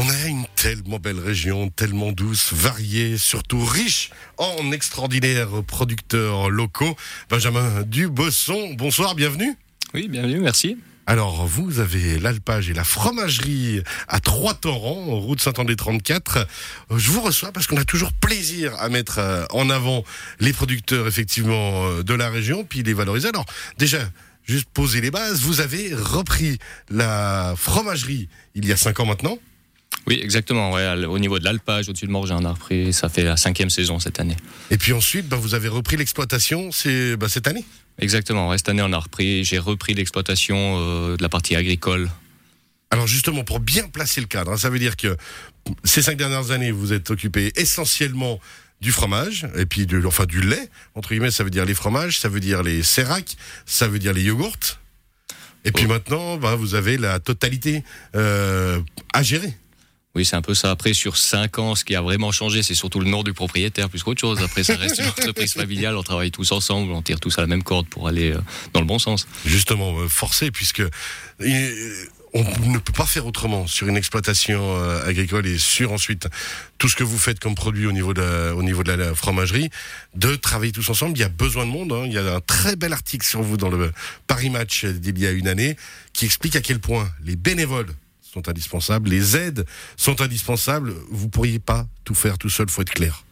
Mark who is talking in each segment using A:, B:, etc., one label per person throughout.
A: On a une tellement belle région, tellement douce, variée, surtout riche en extraordinaires producteurs locaux. Benjamin Dubosson, bonsoir, bienvenue.
B: Oui, bienvenue, merci.
A: Alors, vous avez l'alpage et la fromagerie à Trois-Torrents, route Saint-André 34. Je vous reçois parce qu'on a toujours plaisir à mettre euh, en avant les producteurs, effectivement, euh, de la région, puis les valoriser. Alors, déjà, juste poser les bases, vous avez repris la fromagerie il y a cinq ans maintenant.
B: Oui, exactement. Ouais, au niveau de l'alpage, au-dessus de Morges, on a repris, ça fait la cinquième saison cette année.
A: Et puis ensuite, bah, vous avez repris l'exploitation bah, cette année
B: Exactement. cette année, on a repris, j'ai repris l'exploitation euh, de la partie agricole.
A: Alors justement, pour bien placer le cadre, hein, ça veut dire que ces cinq dernières années, vous êtes occupé essentiellement du fromage et puis de, enfin du lait entre guillemets, ça veut dire les fromages, ça veut dire les séracs, ça veut dire les yogourts. Et puis oh. maintenant, bah, vous avez la totalité euh, à gérer.
B: Oui, c'est un peu ça. Après, sur cinq ans, ce qui a vraiment changé, c'est surtout le nom du propriétaire plus qu'autre chose. Après, ça reste une entreprise familiale, on travaille tous ensemble, on tire tous à la même corde pour aller euh, dans le bon sens.
A: Justement, euh, forcé, puisque on ne peut pas faire autrement sur une exploitation euh, agricole et sur ensuite tout ce que vous faites comme produit au niveau de la, au niveau de la, fromagerie, de travailler tous ensemble. Il y a besoin de monde. Hein. Il y a un très bel article sur vous dans le Paris Match d'il y a une année qui explique à quel point les bénévoles sont indispensables, les aides sont indispensables. Vous pourriez pas tout faire tout seul, faut être clair.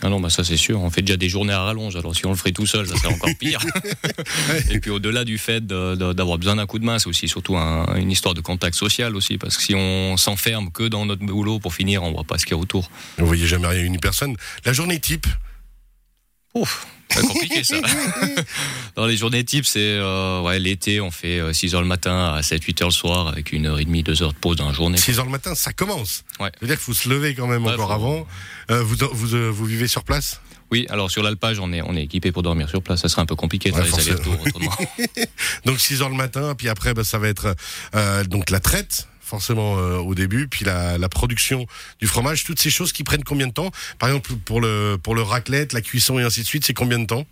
B: Ah non, bah ça c'est sûr. On fait déjà des journées à rallonge. Alors si on le ferait tout seul, ça serait encore pire. et puis au-delà du fait d'avoir besoin d'un coup de main, c'est aussi surtout une histoire de contact social aussi, parce que si on s'enferme que dans notre boulot pour finir, on voit pas ce qu'il y a autour.
A: Vous voyez jamais rien une personne. La journée type?
B: Ouf. C'est compliqué ça. Dans les journées types, c'est euh, ouais, l'été, on fait 6h euh, le matin à 7-8h le soir avec une heure et demie, deux heures de pause dans la journée.
A: 6h le matin, ça commence. Ouais. Ça veut dire qu'il faut se lever quand même encore avant. Euh, vous, vous, vous vivez sur place?
B: Oui, alors sur l'alpage, on est, on est équipé pour dormir sur place. Ça serait un peu compliqué de faire les allers-retours
A: donc 6 h le matin, puis après, bah, ça va être euh, donc la traite forcément euh, au début, puis la, la, production du fromage, toutes ces choses qui prennent combien de temps? Par exemple, pour le, pour le raclette, la cuisson et ainsi de suite, c'est combien de temps?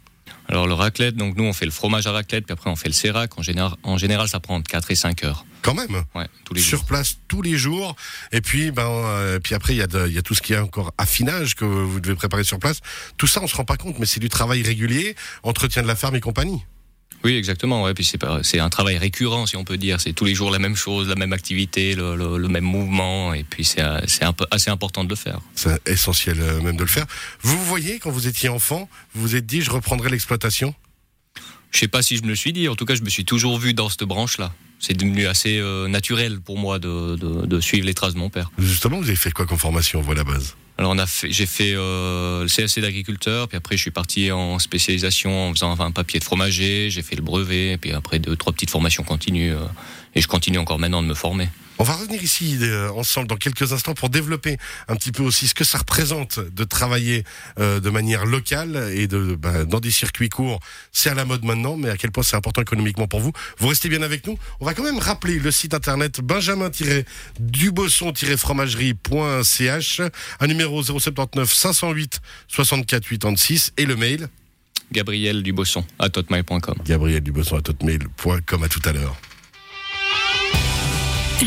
B: Alors le raclette, donc nous on fait le fromage à raclette, puis après on fait le sérac. En général, en général ça prend 4 et 5 heures.
A: Quand même?
B: Ouais, tous les
A: Sur place tous les jours. Et puis, ben, euh, puis après, il y, a y a tout ce qui est encore affinage que vous devez préparer sur place. Tout ça, on se rend pas compte, mais c'est du travail régulier, entretien de la ferme et compagnie.
B: Oui, exactement. Ouais. Puis c'est c'est un travail récurrent, si on peut dire. C'est tous les jours la même chose, la même activité, le, le, même mouvement. Et puis c'est c'est un peu assez important de le faire.
A: C'est essentiel euh, même de le faire. Vous voyez, quand vous étiez enfant, vous vous êtes dit, je reprendrai l'exploitation?
B: Je sais pas si je me le suis dit. En tout cas, je me suis toujours vu dans cette branche-là. C'est devenu assez euh, naturel pour moi de, de, de, suivre les traces de mon père.
A: Justement, vous avez fait quoi comme formation, vous, à la base?
B: Alors j'ai fait euh, le CAC d'agriculteur, puis après je suis parti en spécialisation en faisant un papier de fromager, j'ai fait le brevet, puis après deux trois petites formations continues, euh, et je continue encore maintenant de me former.
A: On va revenir ici euh, ensemble dans quelques instants pour développer un petit peu aussi ce que ça représente de travailler de manière locale et de bah, dans des circuits courts. C'est à la mode maintenant, mais à quel point c'est important économiquement pour vous. Vous restez bien avec nous. On va quand même rappeler le site internet benjamin-dubosson-fromagerie.ch, un numéro 079 508 64 86 et le mail
B: Gabriel Dubosson à totmail.com.
A: Gabriel Dubosson à totmail.com à tout à l'heure.
C: Le